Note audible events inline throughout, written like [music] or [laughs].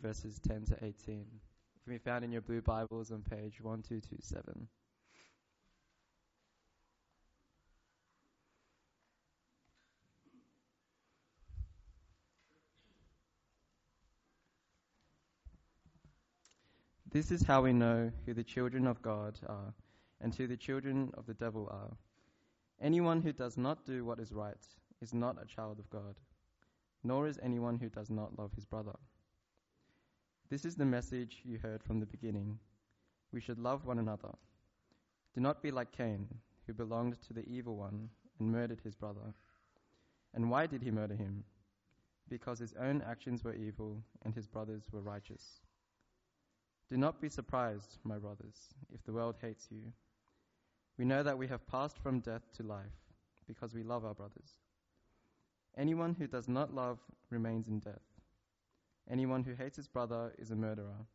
verses 10 to 18. It can be found in your blue Bibles on page 1227. This is how we know who the children of God are and who the children of the devil are. Anyone who does not do what is right is not a child of God, nor is anyone who does not love his brother. This is the message you heard from the beginning. We should love one another. Do not be like Cain, who belonged to the evil one and murdered his brother. And why did he murder him? Because his own actions were evil and his brothers were righteous. Do not be surprised, my brothers, if the world hates you. We know that we have passed from death to life because we love our brothers. Anyone who does not love remains in death. Anyone who hates his brother is a murderer,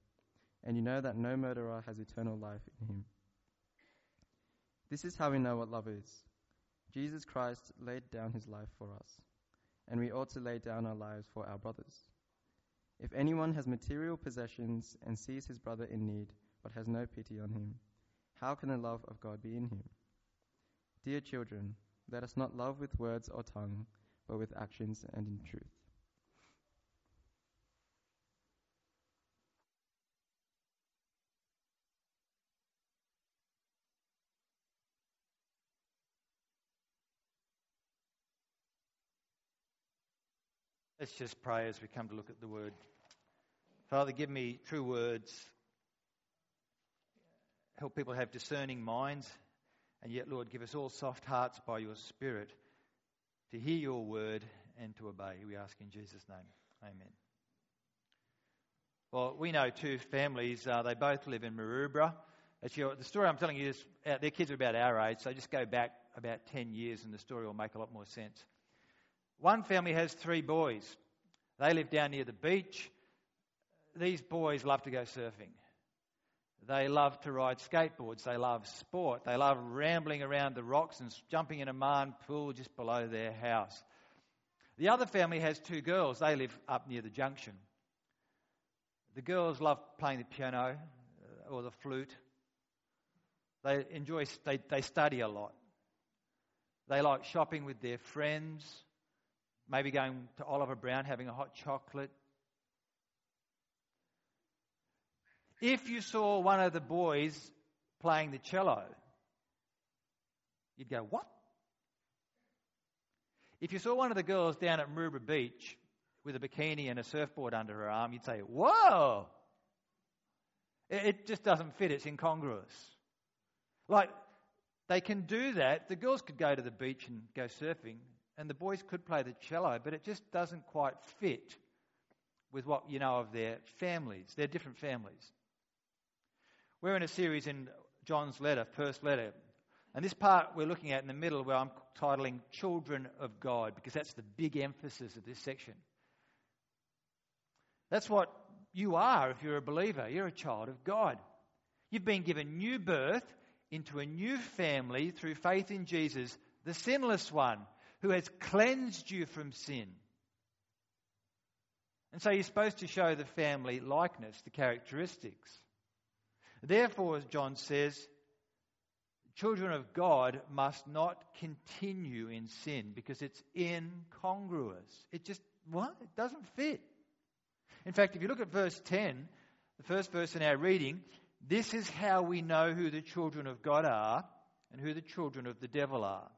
and you know that no murderer has eternal life in him. This is how we know what love is. Jesus Christ laid down his life for us, and we ought to lay down our lives for our brothers. If anyone has material possessions and sees his brother in need, but has no pity on him, how can the love of God be in him? Dear children, let us not love with words or tongue, but with actions and in truth. Let's just pray as we come to look at the word. Father, give me true words. Help people have discerning minds. And yet, Lord, give us all soft hearts by your Spirit to hear your word and to obey. We ask in Jesus' name. Amen. Well, we know two families. Uh, they both live in Maroubra. Actually, the story I'm telling you is uh, their kids are about our age, so just go back about 10 years and the story will make a lot more sense. One family has three boys. They live down near the beach. These boys love to go surfing. They love to ride skateboards. They love sport. They love rambling around the rocks and jumping in a Mahon pool just below their house. The other family has two girls. They live up near the junction. The girls love playing the piano uh, or the flute. They enjoy, they, they study a lot. They like shopping with their friends maybe going to Oliver Brown, having a hot chocolate. If you saw one of the boys playing the cello, you'd go, What? If you saw one of the girls down at Maroubra Beach with a bikini and a surfboard under her arm, you'd say, Whoa! It just doesn't fit, it's incongruous. Like, they can do that. The girls could go to the beach and go surfing, and the boys could play the cello, but it just doesn't quite fit with what you know of their families. They're different families. We're in a series in John's letter, first letter. And this part we're looking at in the middle, where I'm titling Children of God, because that's the big emphasis of this section. That's what you are if you're a believer. You're a child of God. You've been given new birth into a new family through faith in Jesus, the sinless one, who has cleansed you from sin. And so you're supposed to show the family likeness, the characteristics. Therefore, as John says, children of God must not continue in sin because it's incongruous. It just, what? It doesn't fit. In fact, if you look at verse 10, the first verse in our reading, this is how we know who the children of God are and who the children of the devil are.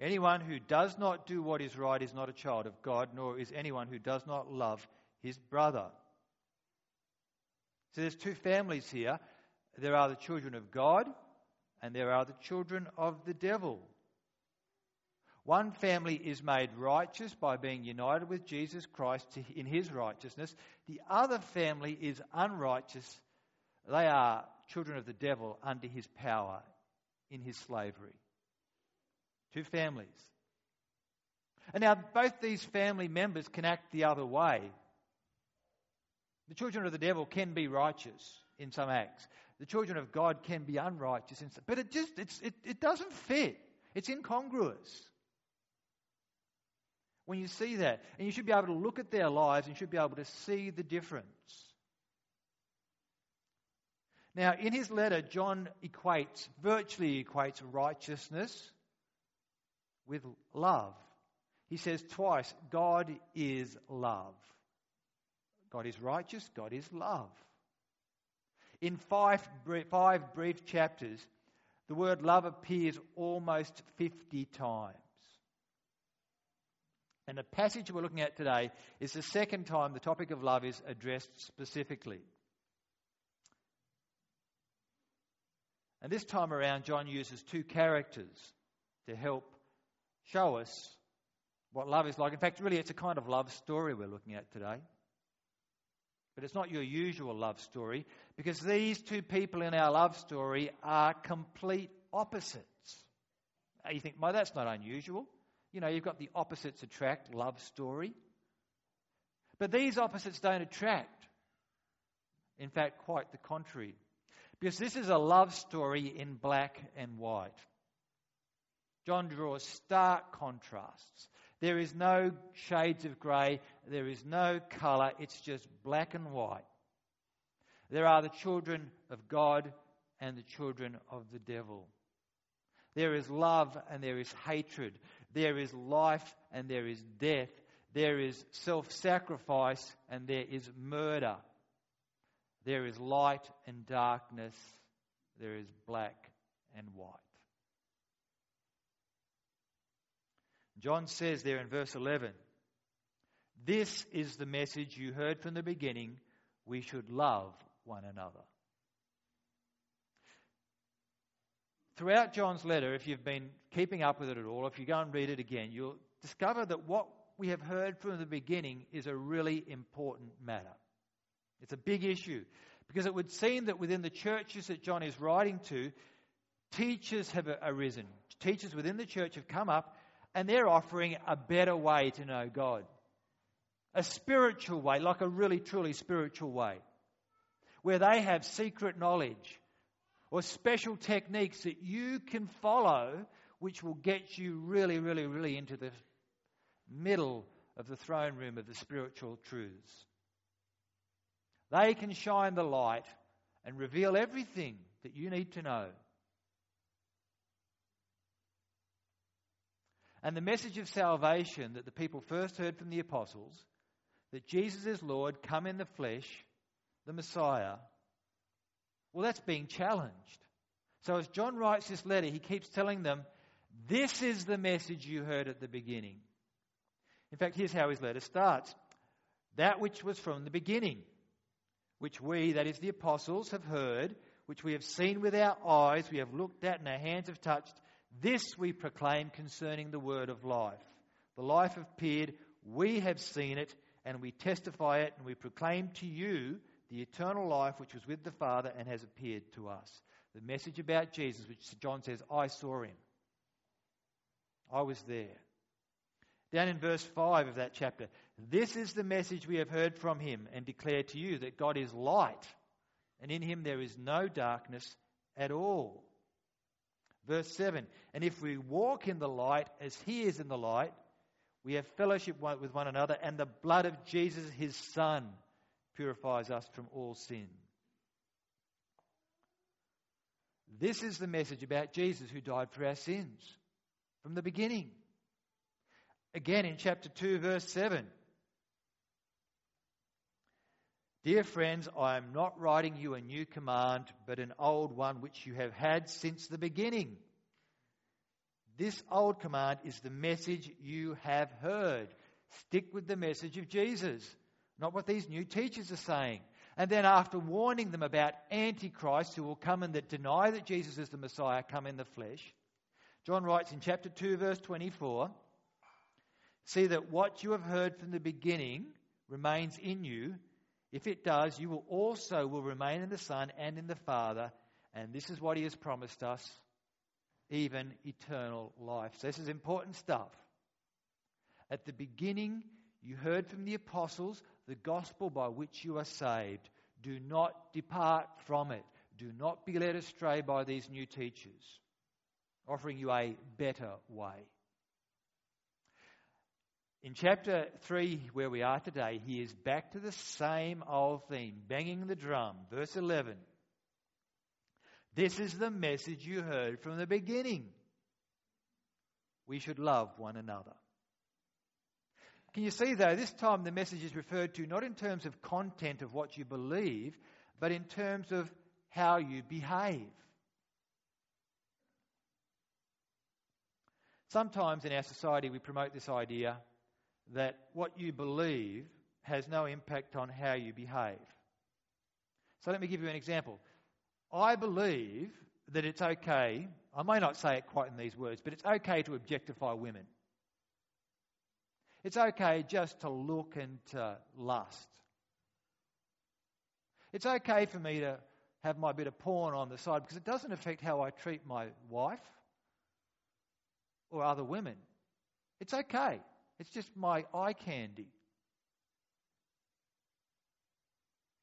Anyone who does not do what is right is not a child of God, nor is anyone who does not love his brother. So there's two families here. There are the children of God, and there are the children of the devil. One family is made righteous by being united with Jesus Christ in his righteousness. The other family is unrighteous. They are children of the devil under his power in his slavery. Two families. And now both these family members can act the other way. The children of the devil can be righteous in some acts. The children of God can be unrighteous in some, but it just it, it doesn't fit. It's incongruous. when you see that. And you should be able to look at their lives and you should be able to see the difference. Now, in his letter, John equates, virtually equates righteousness with love. He says twice, God is love. God is righteous, God is love. In five, five brief chapters, the word love appears almost 50 times. And the passage we're looking at today is the second time the topic of love is addressed specifically. And this time around, John uses two characters to help show us what love is like. In fact, really, it's a kind of love story we're looking at today. But it's not your usual love story because these two people in our love story are complete opposites. You think, well, that's not unusual. You know, you've got the opposites attract love story. But these opposites don't attract. In fact, quite the contrary. Because this is a love story in black and white. John draws stark contrasts. There is no shades of grey, there is no colour, it's just black and white. There are the children of God and the children of the devil. There is love and there is hatred. There is life and there is death. There is self sacrifice and there is murder. There is light and darkness. There is black and white. John says there in verse 11, This is the message you heard from the beginning. We should love one another. Throughout John's letter, if you've been keeping up with it at all, if you go and read it again, you'll discover that what we have heard from the beginning is a really important matter. It's a big issue because it would seem that within the churches that John is writing to, teachers have arisen. Teachers within the church have come up and they're offering a better way to know God. A spiritual way, like a really truly spiritual way, where they have secret knowledge or special techniques that you can follow, which will get you really, really, really into the middle of the throne room of the spiritual truths. They can shine the light and reveal everything that you need to know. And the message of salvation that the people first heard from the apostles that Jesus is Lord, come in the flesh, the Messiah, well, that's being challenged. So as John writes this letter, he keeps telling them, This is the message you heard at the beginning. In fact, here's how his letter starts That which was from the beginning, which we, that is the apostles, have heard, which we have seen with our eyes, we have looked at, and our hands have touched this we proclaim concerning the word of life. The life appeared, we have seen it, and we testify it, and we proclaim to you the eternal life which was with the Father and has appeared to us. The message about Jesus, which John says, I saw him. I was there. Down in verse 5 of that chapter, this is the message we have heard from him and declare to you that God is light, and in him there is no darkness at all. Verse 7 And if we walk in the light as he is in the light, we have fellowship with one another, and the blood of Jesus, his Son, purifies us from all sin. This is the message about Jesus who died for our sins from the beginning. Again in chapter 2, verse 7. Dear friends, I am not writing you a new command, but an old one which you have had since the beginning. This old command is the message you have heard. Stick with the message of Jesus, not what these new teachers are saying. And then, after warning them about Antichrist, who will come and that deny that Jesus is the Messiah, come in the flesh, John writes in chapter 2, verse 24 See that what you have heard from the beginning remains in you if it does, you will also will remain in the Son and in the Father, and this is what he has promised us, even eternal life. So this is important stuff. At the beginning, you heard from the apostles the gospel by which you are saved. Do not depart from it. Do not be led astray by these new teachers, offering you a better way. In chapter 3, where we are today, he is back to the same old theme, banging the drum. Verse 11. This is the message you heard from the beginning. We should love one another. Can you see, though, this time the message is referred to not in terms of content of what you believe, but in terms of how you behave. Sometimes in our society we promote this idea that what you believe has no impact on how you behave. So let me give you an example. I believe that it's okay, I may not say it quite in these words, but it's okay to objectify women. It's okay just to look and to lust. It's okay for me to have my bit of porn on the side because it doesn't affect how I treat my wife or other women. It's okay. It's just my eye candy.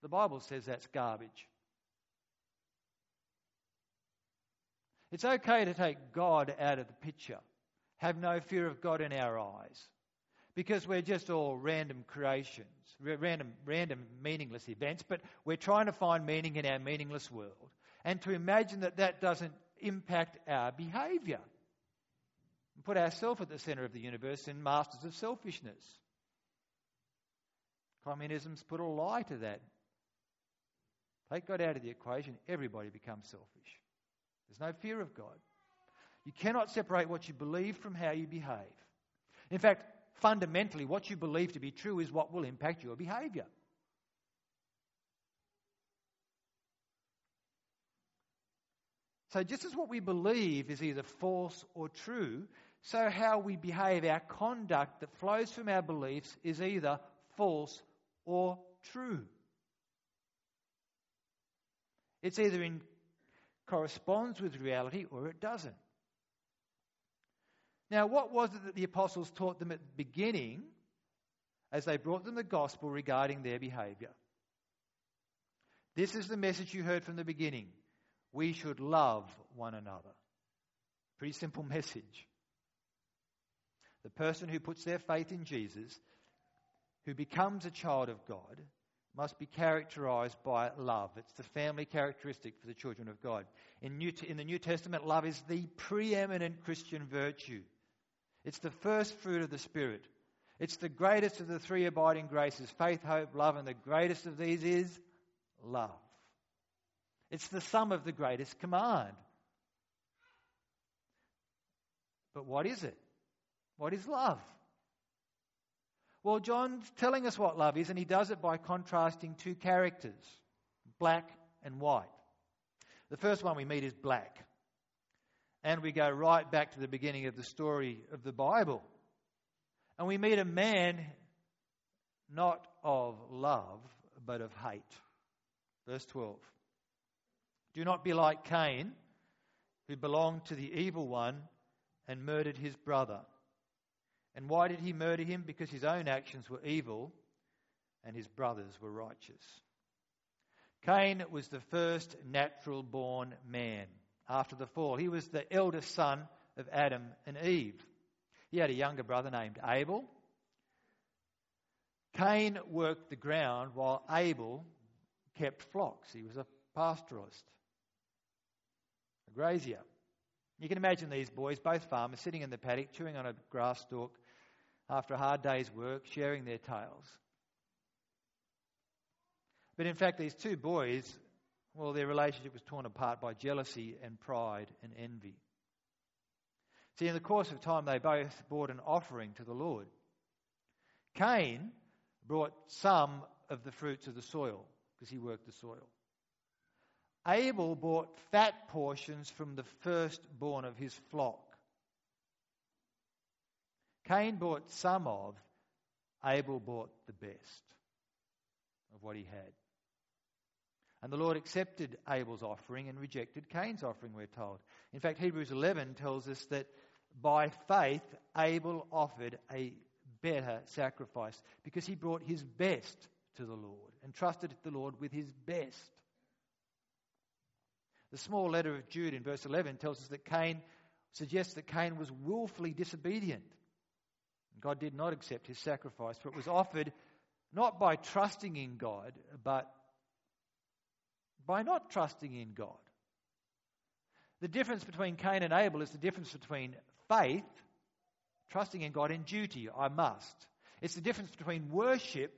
The Bible says that's garbage. It's okay to take God out of the picture, have no fear of God in our eyes, because we're just all random creations, random, random meaningless events, but we're trying to find meaning in our meaningless world. And to imagine that that doesn't impact our behavior and put ourselves at the center of the universe and masters of selfishness. Communism's put a lie to that. Take God out of the equation, everybody becomes selfish. There's no fear of God. You cannot separate what you believe from how you behave. In fact, fundamentally, what you believe to be true is what will impact your behavior. So, just as what we believe is either false or true, so how we behave, our conduct that flows from our beliefs, is either false or true. It's either in corresponds with reality or it doesn't. Now, what was it that the apostles taught them at the beginning as they brought them the gospel regarding their behavior? This is the message you heard from the beginning. We should love one another. Pretty simple [laughs] message. The person who puts their faith in Jesus, who becomes a child of God, must be characterized by love. It's the family characteristic for the children of God. In, New, in the New Testament, love is the preeminent Christian virtue. It's the first fruit of the Spirit. It's the greatest of the three abiding graces faith, hope, love, and the greatest of these is love. It's the sum of the greatest command. But what is it? What is love? Well, John's telling us what love is, and he does it by contrasting two characters, black and white. The first one we meet is black. And we go right back to the beginning of the story of the Bible. And we meet a man not of love, but of hate. Verse 12. Do not be like Cain, who belonged to the evil one and murdered his brother. And why did he murder him? Because his own actions were evil and his brothers were righteous. Cain was the first natural born man after the fall. He was the eldest son of Adam and Eve. He had a younger brother named Abel. Cain worked the ground while Abel kept flocks. He was a pastoralist, a grazier. You can imagine these boys, both farmers, sitting in the paddock, chewing on a grass stalk, after a hard day's work, sharing their tales. But in fact, these two boys, well, their relationship was torn apart by jealousy and pride and envy. See, in the course of time, they both brought an offering to the Lord. Cain brought some of the fruits of the soil because he worked the soil. Abel brought fat portions from the firstborn of his flock. Cain bought some of, Abel bought the best of what he had. And the Lord accepted Abel's offering and rejected Cain's offering, we're told. In fact, Hebrews 11 tells us that by faith, Abel offered a better sacrifice because he brought his best to the Lord and trusted the Lord with his best. The small letter of Jude in verse 11 tells us that Cain suggests that Cain was willfully disobedient God did not accept his sacrifice, for it was offered not by trusting in God, but by not trusting in God. The difference between Cain and Abel is the difference between faith, trusting in God, and duty, I must. It's the difference between worship,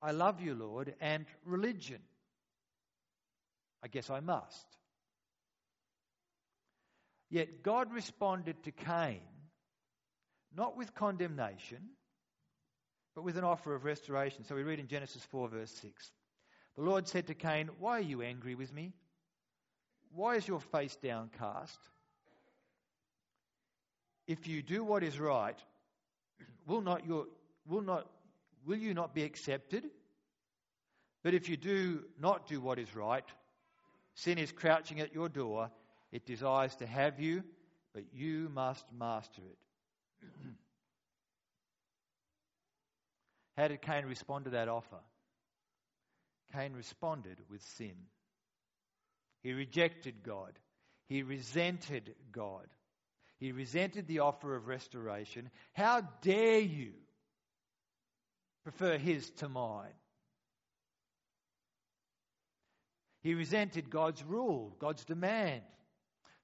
I love you, Lord, and religion. I guess I must. Yet God responded to Cain not with condemnation, but with an offer of restoration. So we read in Genesis 4, verse 6. The Lord said to Cain, Why are you angry with me? Why is your face downcast? If you do what is right, will not your will not will you not be accepted? But if you do not do what is right, sin is crouching at your door. It desires to have you, but you must master it. [clears throat] How did Cain respond to that offer? Cain responded with sin. He rejected God. He resented God. He resented the offer of restoration. How dare you prefer his to mine? He resented God's rule, God's demand.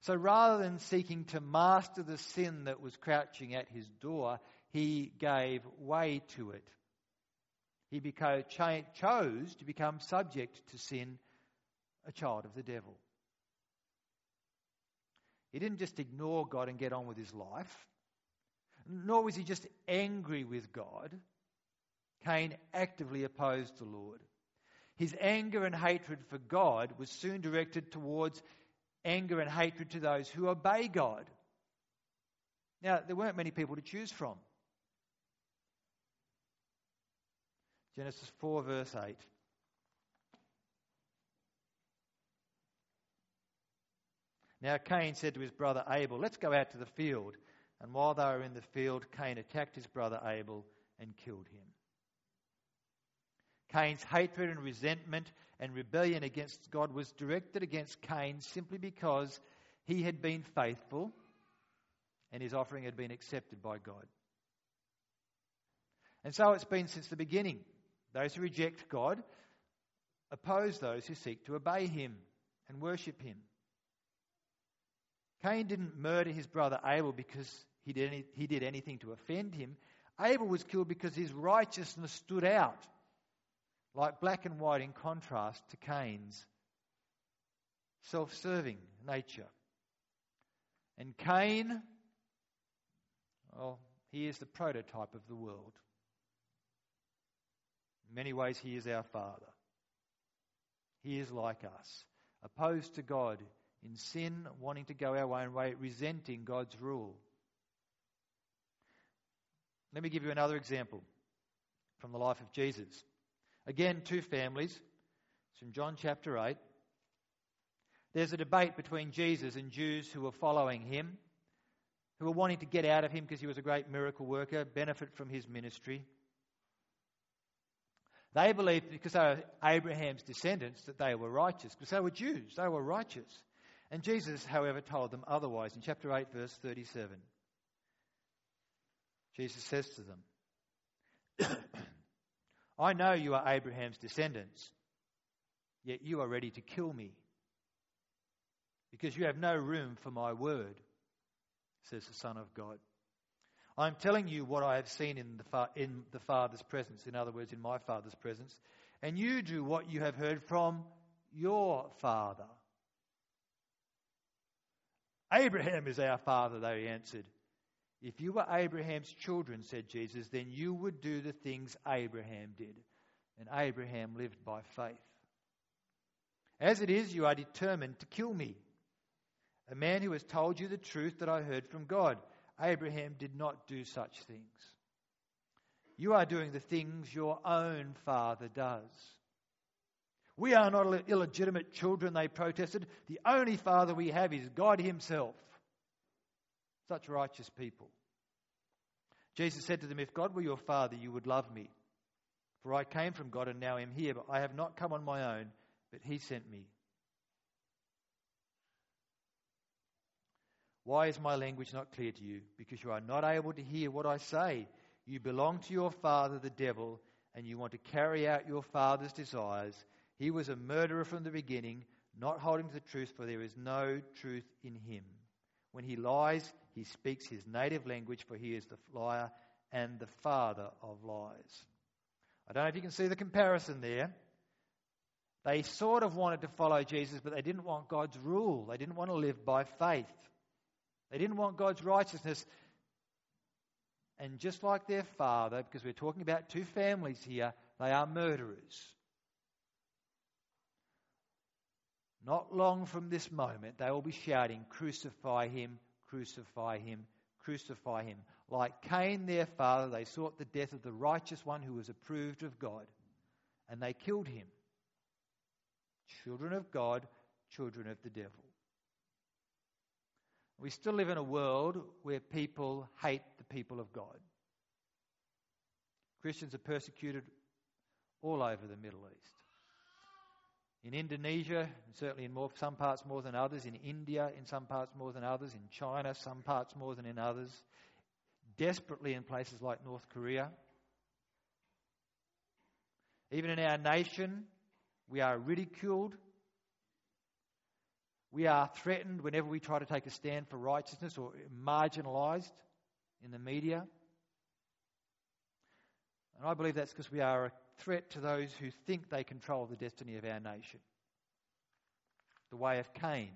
So rather than seeking to master the sin that was crouching at his door, he gave way to it. He became, chose to become subject to sin, a child of the devil. He didn't just ignore God and get on with his life, nor was he just angry with God. Cain actively opposed the Lord. His anger and hatred for God was soon directed towards anger and hatred to those who obey God. Now, there weren't many people to choose from. Genesis 4, verse 8. Now Cain said to his brother Abel, Let's go out to the field. And while they were in the field, Cain attacked his brother Abel and killed him. Cain's hatred and resentment and rebellion against God was directed against Cain simply because he had been faithful and his offering had been accepted by God. And so it's been since the beginning. Those who reject God oppose those who seek to obey him and worship him. Cain didn't murder his brother Abel because he did, any, he did anything to offend him. Abel was killed because his righteousness stood out, like black and white in contrast to Cain's self serving nature. And Cain, well, he is the prototype of the world. In many ways, he is our Father. He is like us, opposed to God in sin, wanting to go our own way, resenting God's rule. Let me give you another example from the life of Jesus. Again, two families. It's from John chapter 8. There's a debate between Jesus and Jews who were following him, who were wanting to get out of him because he was a great miracle worker, benefit from his ministry. They believed because they were Abraham's descendants that they were righteous, because they were Jews, they were righteous. And Jesus, however, told them otherwise. In chapter 8, verse 37, Jesus says to them, I know you are Abraham's descendants, yet you are ready to kill me, because you have no room for my word, says the Son of God. I'm telling you what I have seen in the, fa- in the Father's presence, in other words, in my Father's presence, and you do what you have heard from your Father. Abraham is our father, they answered. If you were Abraham's children, said Jesus, then you would do the things Abraham did. And Abraham lived by faith. As it is, you are determined to kill me, a man who has told you the truth that I heard from God. Abraham did not do such things. You are doing the things your own father does. We are not illegitimate children, they protested. The only father we have is God Himself. Such righteous people. Jesus said to them, If God were your father, you would love me. For I came from God and now am here, but I have not come on my own, but He sent me. Why is my language not clear to you? Because you are not able to hear what I say. You belong to your father, the devil, and you want to carry out your father's desires. He was a murderer from the beginning, not holding to the truth, for there is no truth in him. When he lies, he speaks his native language, for he is the liar and the father of lies. I don't know if you can see the comparison there. They sort of wanted to follow Jesus, but they didn't want God's rule. They didn't want to live by faith. They didn't want God's righteousness. And just like their father, because we're talking about two families here, they are murderers. Not long from this moment, they will be shouting, Crucify him, crucify him, crucify him. Like Cain, their father, they sought the death of the righteous one who was approved of God, and they killed him. Children of God, children of the devil. We still live in a world where people hate the people of God. Christians are persecuted all over the Middle East. In Indonesia, certainly in more, some parts more than others. In India, in some parts more than others. In China, some parts more than in others. Desperately in places like North Korea. Even in our nation, we are ridiculed. We are threatened whenever we try to take a stand for righteousness or marginalized in the media. And I believe that's because we are a threat to those who think they control the destiny of our nation. The way of Cain.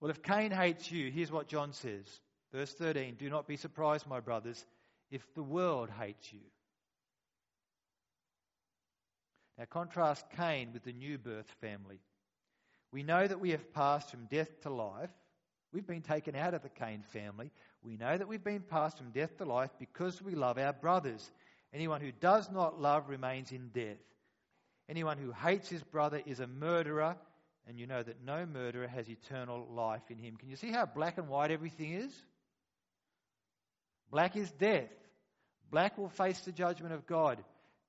Well, if Cain hates you, here's what John says. Verse 13 Do not be surprised, my brothers, if the world hates you. Now, contrast Cain with the new birth family. We know that we have passed from death to life. We've been taken out of the Cain family. We know that we've been passed from death to life because we love our brothers. Anyone who does not love remains in death. Anyone who hates his brother is a murderer, and you know that no murderer has eternal life in him. Can you see how black and white everything is? Black is death. Black will face the judgment of God.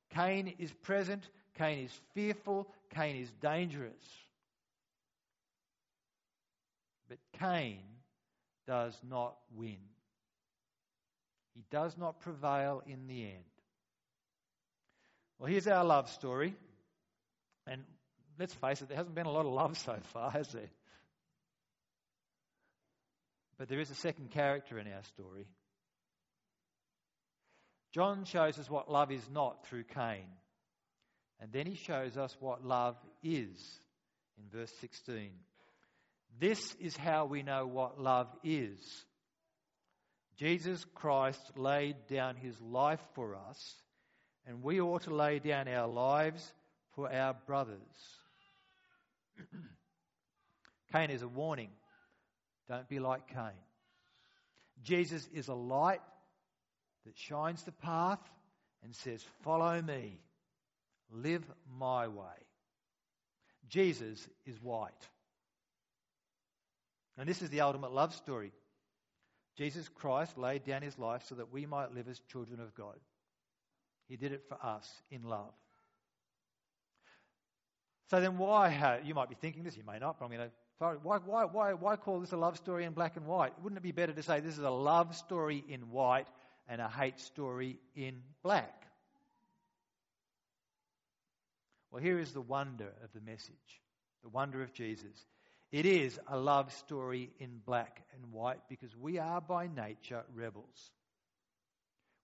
Cain is present. Cain is fearful. Cain is dangerous. But Cain does not win. He does not prevail in the end. Well, here's our love story. And let's face it, there hasn't been a lot of love so far, [laughs] has there? But there is a second character in our story. John shows us what love is not through Cain. And then he shows us what love is in verse 16. This is how we know what love is. Jesus Christ laid down his life for us, and we ought to lay down our lives for our brothers. [clears throat] Cain is a warning. Don't be like Cain. Jesus is a light that shines the path and says, Follow me, live my way. Jesus is white. And this is the ultimate love story. Jesus Christ laid down his life so that we might live as children of God. He did it for us in love. So then, why? you might be thinking this, you may not, but I'm going to. Sorry, why, why, why, why call this a love story in black and white? Wouldn't it be better to say this is a love story in white and a hate story in black? Well, here is the wonder of the message, the wonder of Jesus. It is a love story in black and white because we are by nature rebels.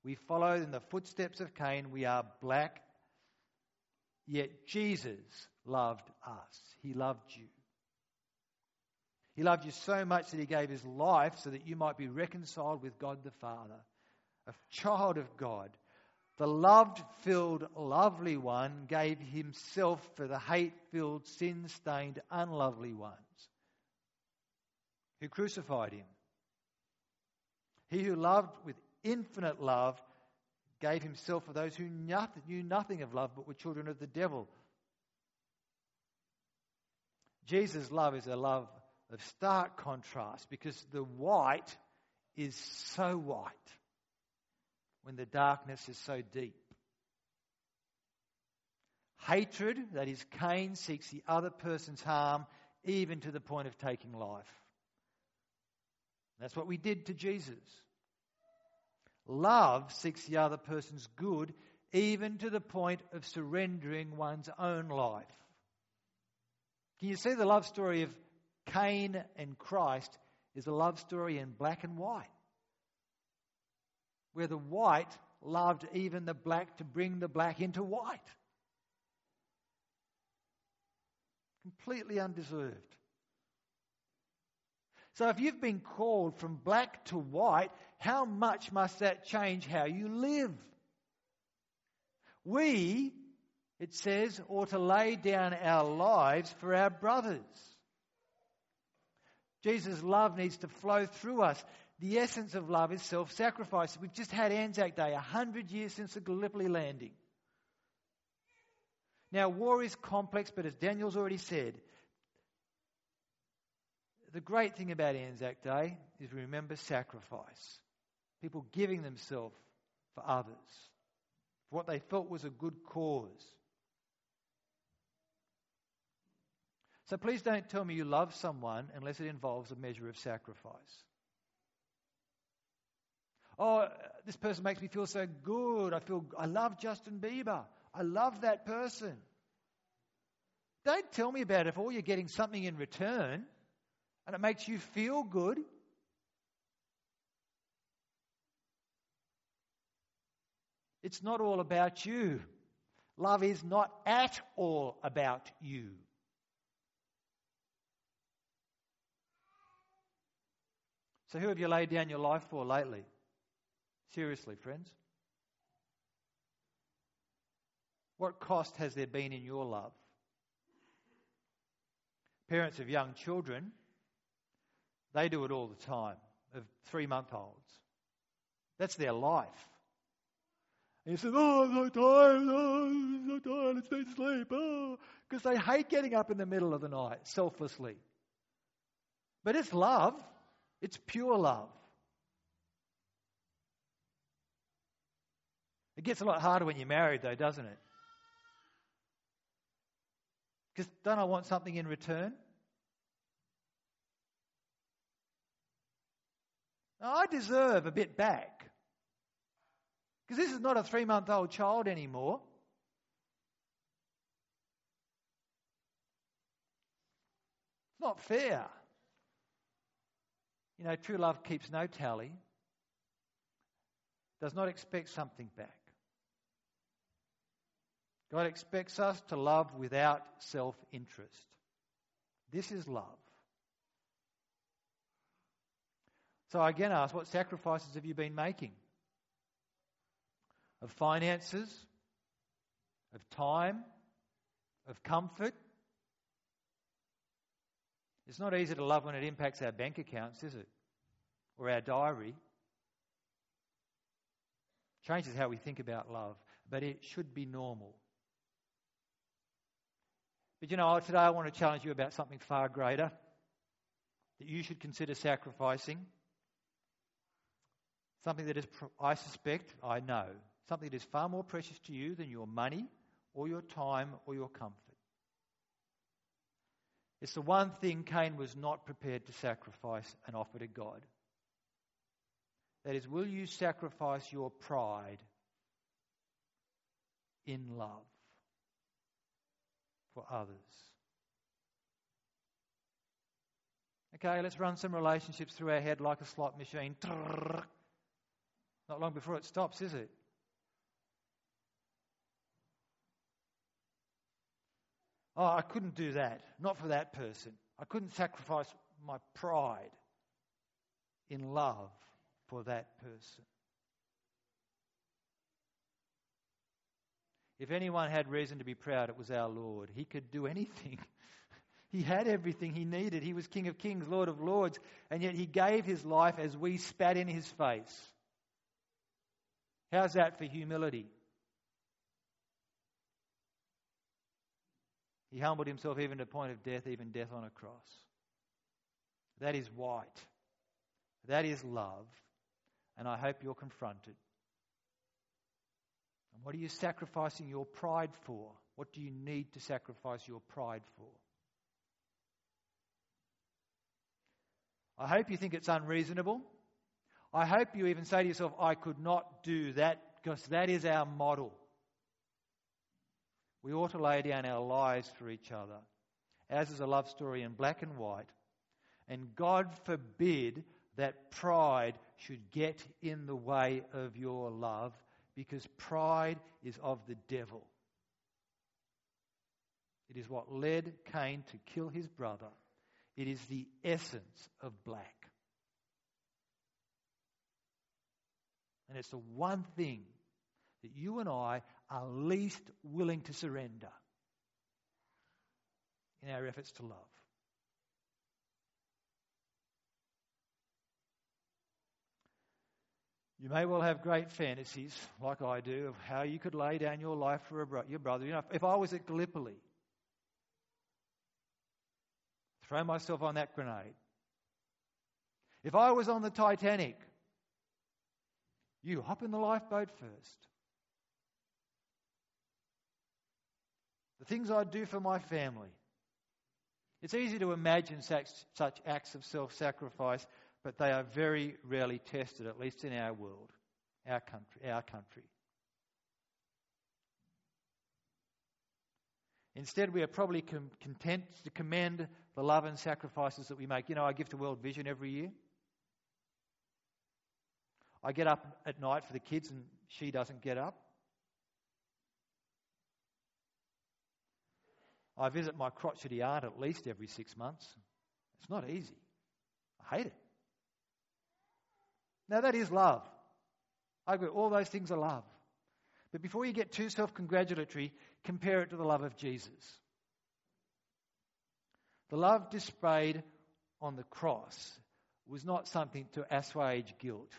We follow in the footsteps of Cain. We are black. Yet Jesus loved us. He loved you. He loved you so much that he gave his life so that you might be reconciled with God the Father, a child of God. The loved filled, lovely one gave himself for the hate filled, sin stained, unlovely ones who crucified him. He who loved with infinite love gave himself for those who knew nothing of love but were children of the devil. Jesus' love is a love of stark contrast because the white is so white when the darkness is so deep. Hatred, that is, Cain seeks the other person's harm even to the point of taking life. That's what we did to Jesus. Love seeks the other person's good, even to the point of surrendering one's own life. Can you see the love story of Cain and Christ is a love story in black and white? Where the white loved even the black to bring the black into white. Completely undeserved. So if you've been called from black to white, how much must that change how you live? We, it says, ought to lay down our lives for our brothers. Jesus' love needs to flow through us. The essence of love is self sacrifice. We've just had Anzac Day, 100 years since the Gallipoli landing. Now, war is complex, but as Daniel's already said, the great thing about Anzac Day is remember sacrifice. People giving themselves for others, for what they felt was a good cause. So please don't tell me you love someone unless it involves a measure of sacrifice. Oh, this person makes me feel so good. I feel I love Justin Bieber. I love that person. Don't tell me about it if all you're getting something in return and it makes you feel good. It's not all about you. Love is not at all about you. So, who have you laid down your life for lately? Seriously, friends. What cost has there been in your love? Parents of young children, they do it all the time, of three month olds. That's their life. And you say, Oh, I'm so tired, oh, I'm so tired, let's need sleep. Oh, because they hate getting up in the middle of the night selflessly. But it's love, it's pure love. It gets a lot harder when you're married, though, doesn't it? Because don't I want something in return? Now, I deserve a bit back. Because this is not a three month old child anymore. It's not fair. You know, true love keeps no tally, does not expect something back. God expects us to love without self interest. This is love. So I again ask, what sacrifices have you been making? Of finances, of time, of comfort. It's not easy to love when it impacts our bank accounts, is it? Or our diary. Changes how we think about love, but it should be normal. But you know, today I want to challenge you about something far greater that you should consider sacrificing. Something that is, I suspect, I know, something that is far more precious to you than your money or your time or your comfort. It's the one thing Cain was not prepared to sacrifice and offer to God. That is, will you sacrifice your pride in love for others? Okay, let's run some relationships through our head like a slot machine. Not long before it stops, is it? Oh, I couldn't do that. Not for that person. I couldn't sacrifice my pride in love for that person. If anyone had reason to be proud, it was our Lord. He could do anything. [laughs] he had everything he needed. He was King of Kings, Lord of Lords, and yet he gave his life as we spat in his face. How's that for humility? He humbled himself even to the point of death, even death on a cross. That is white. That is love. And I hope you're confronted. And what are you sacrificing your pride for? What do you need to sacrifice your pride for? I hope you think it's unreasonable. I hope you even say to yourself, I could not do that because that is our model. We ought to lay down our lives for each other. As is a love story in black and white. And God forbid that pride should get in the way of your love because pride is of the devil. It is what led Cain to kill his brother. It is the essence of black. And it's the one thing that you and I are least willing to surrender in our efforts to love. You may well have great fantasies, like I do, of how you could lay down your life for bro- your brother. You know, if I was at Gallipoli, throw myself on that grenade. If I was on the Titanic, you hop in the lifeboat first. The things I'd do for my family. It's easy to imagine such, such acts of self sacrifice, but they are very rarely tested, at least in our world, our country, our country. Instead, we are probably com- content to commend the love and sacrifices that we make. You know, I give to World Vision every year. I get up at night for the kids, and she doesn't get up. I visit my crotchety aunt at least every six months. It's not easy. I hate it. Now, that is love. I agree, all those things are love. But before you get too self congratulatory, compare it to the love of Jesus. The love displayed on the cross was not something to assuage guilt.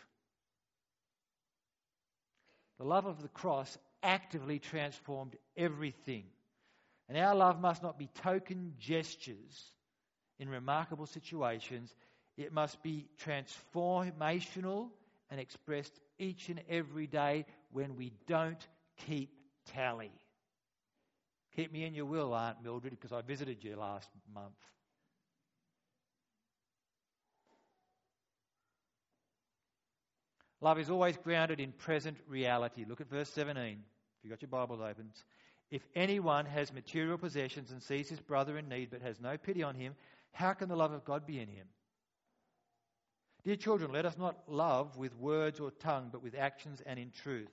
The love of the cross actively transformed everything. And our love must not be token gestures in remarkable situations. It must be transformational and expressed each and every day when we don't keep tally. Keep me in your will, Aunt Mildred, because I visited you last month. Love is always grounded in present reality. Look at verse 17. If you've got your Bibles open. If anyone has material possessions and sees his brother in need but has no pity on him, how can the love of God be in him? Dear children, let us not love with words or tongue, but with actions and in truth.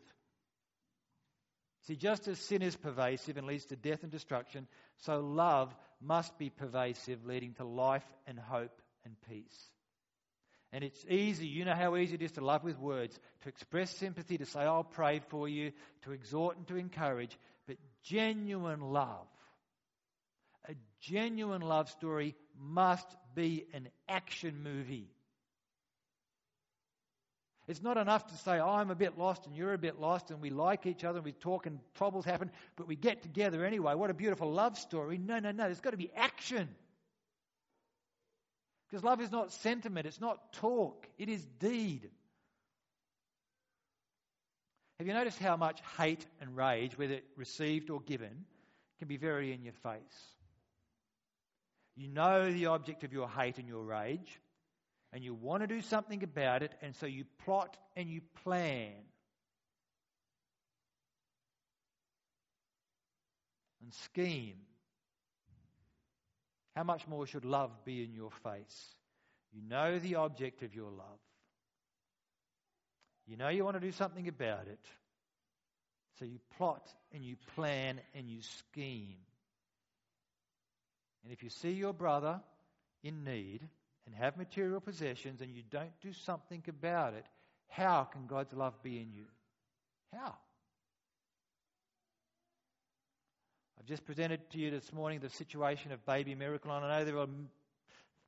See, just as sin is pervasive and leads to death and destruction, so love must be pervasive, leading to life and hope and peace. And it's easy, you know how easy it is to love with words, to express sympathy, to say, I'll pray for you, to exhort and to encourage. Genuine love, a genuine love story must be an action movie. It's not enough to say, oh, I'm a bit lost and you're a bit lost and we like each other and we talk and troubles happen, but we get together anyway. What a beautiful love story. No, no, no. There's got to be action. Because love is not sentiment, it's not talk, it is deed. Have you noticed how much hate and rage, whether received or given, can be very in your face? You know the object of your hate and your rage, and you want to do something about it, and so you plot and you plan. And scheme how much more should love be in your face? You know the object of your love. You know you want to do something about it. So you plot and you plan and you scheme. And if you see your brother in need and have material possessions and you don't do something about it, how can God's love be in you? How? I've just presented to you this morning the situation of Baby Miracle, and I know there are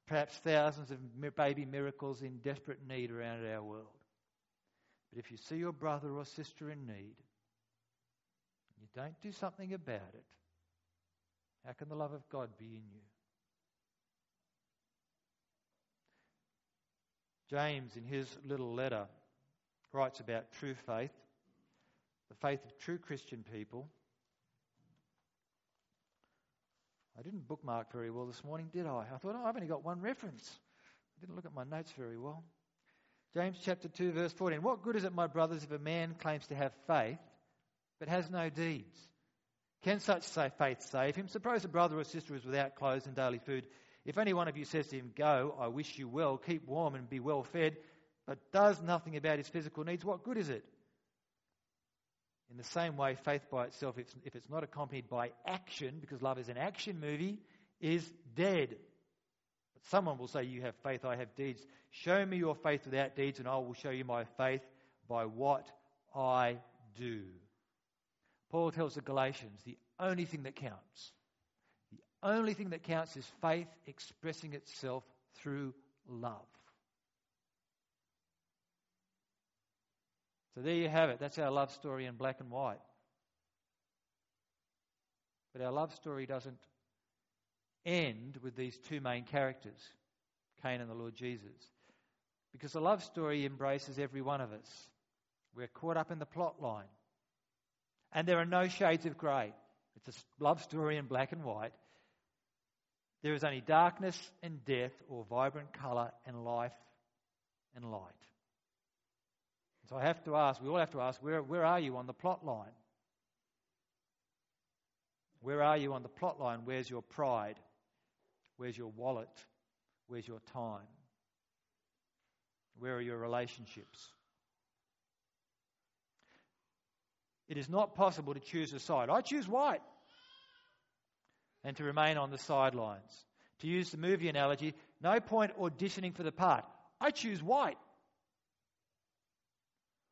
perhaps thousands of baby miracles in desperate need around our world. But if you see your brother or sister in need, and you don't do something about it, how can the love of God be in you? James, in his little letter, writes about true faith, the faith of true Christian people. I didn't bookmark very well this morning, did I? I thought, oh, I've only got one reference. I didn't look at my notes very well. James chapter 2, verse 14. What good is it, my brothers, if a man claims to have faith but has no deeds? Can such faith save him? Suppose a brother or sister is without clothes and daily food. If any one of you says to him, Go, I wish you well, keep warm and be well fed, but does nothing about his physical needs, what good is it? In the same way, faith by itself, if it's not accompanied by action, because love is an action movie, is dead. Someone will say, You have faith, I have deeds. Show me your faith without deeds, and I will show you my faith by what I do. Paul tells the Galatians the only thing that counts, the only thing that counts is faith expressing itself through love. So there you have it. That's our love story in black and white. But our love story doesn't end with these two main characters, Cain and the Lord Jesus. Because the love story embraces every one of us. We're caught up in the plot line. And there are no shades of grey. It's a love story in black and white. There is only darkness and death, or vibrant colour and life and light. So I have to ask, we all have to ask, where, where are you on the plot line? Where are you on the plot line? Where's your pride? Where's your wallet? Where's your time? Where are your relationships? It is not possible to choose a side. I choose white. And to remain on the sidelines. To use the movie analogy, no point auditioning for the part. I choose white.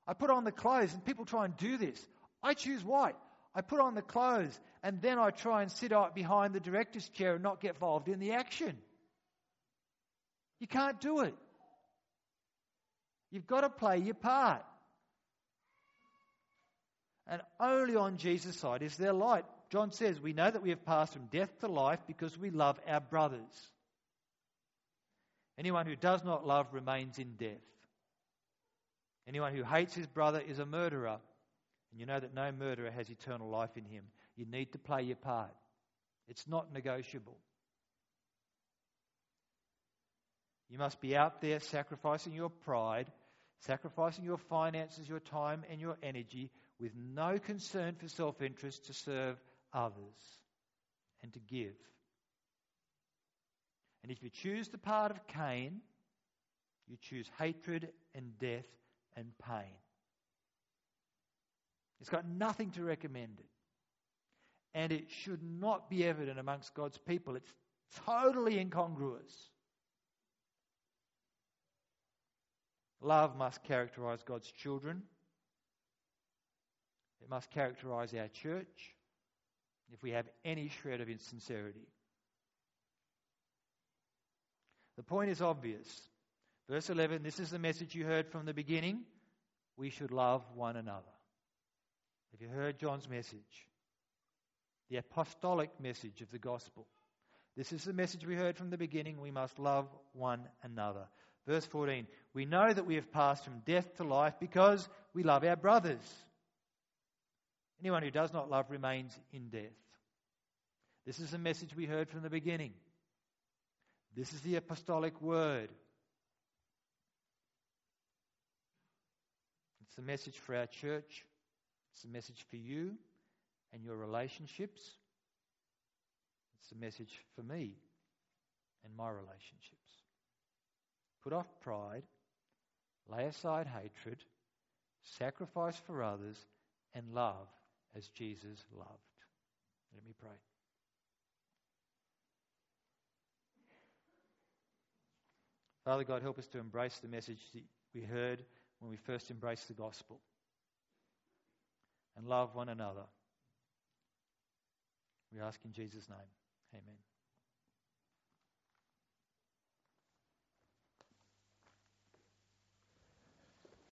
I put on the clothes, and people try and do this. I choose white. I put on the clothes, and then I try and sit out behind the director's chair and not get involved in the action. You can't do it. You've got to play your part. And only on Jesus' side is there light. John says, We know that we have passed from death to life because we love our brothers. Anyone who does not love remains in death. Anyone who hates his brother is a murderer. And you know that no murderer has eternal life in him. You need to play your part, it's not negotiable. You must be out there sacrificing your pride, sacrificing your finances, your time, and your energy with no concern for self interest to serve others and to give. And if you choose the part of Cain, you choose hatred and death and pain. It's got nothing to recommend it. And it should not be evident amongst God's people. It's totally incongruous. Love must characterize God's children. It must characterize our church if we have any shred of insincerity. The point is obvious. Verse 11 this is the message you heard from the beginning. We should love one another. Have you heard John's message? The apostolic message of the gospel. This is the message we heard from the beginning. We must love one another. Verse 14 We know that we have passed from death to life because we love our brothers. Anyone who does not love remains in death. This is the message we heard from the beginning. This is the apostolic word. It's the message for our church. It's a message for you and your relationships. It's a message for me and my relationships. Put off pride, lay aside hatred, sacrifice for others, and love as Jesus loved. Let me pray. Father God, help us to embrace the message that we heard when we first embraced the gospel and love one another. We ask in Jesus' name. Amen.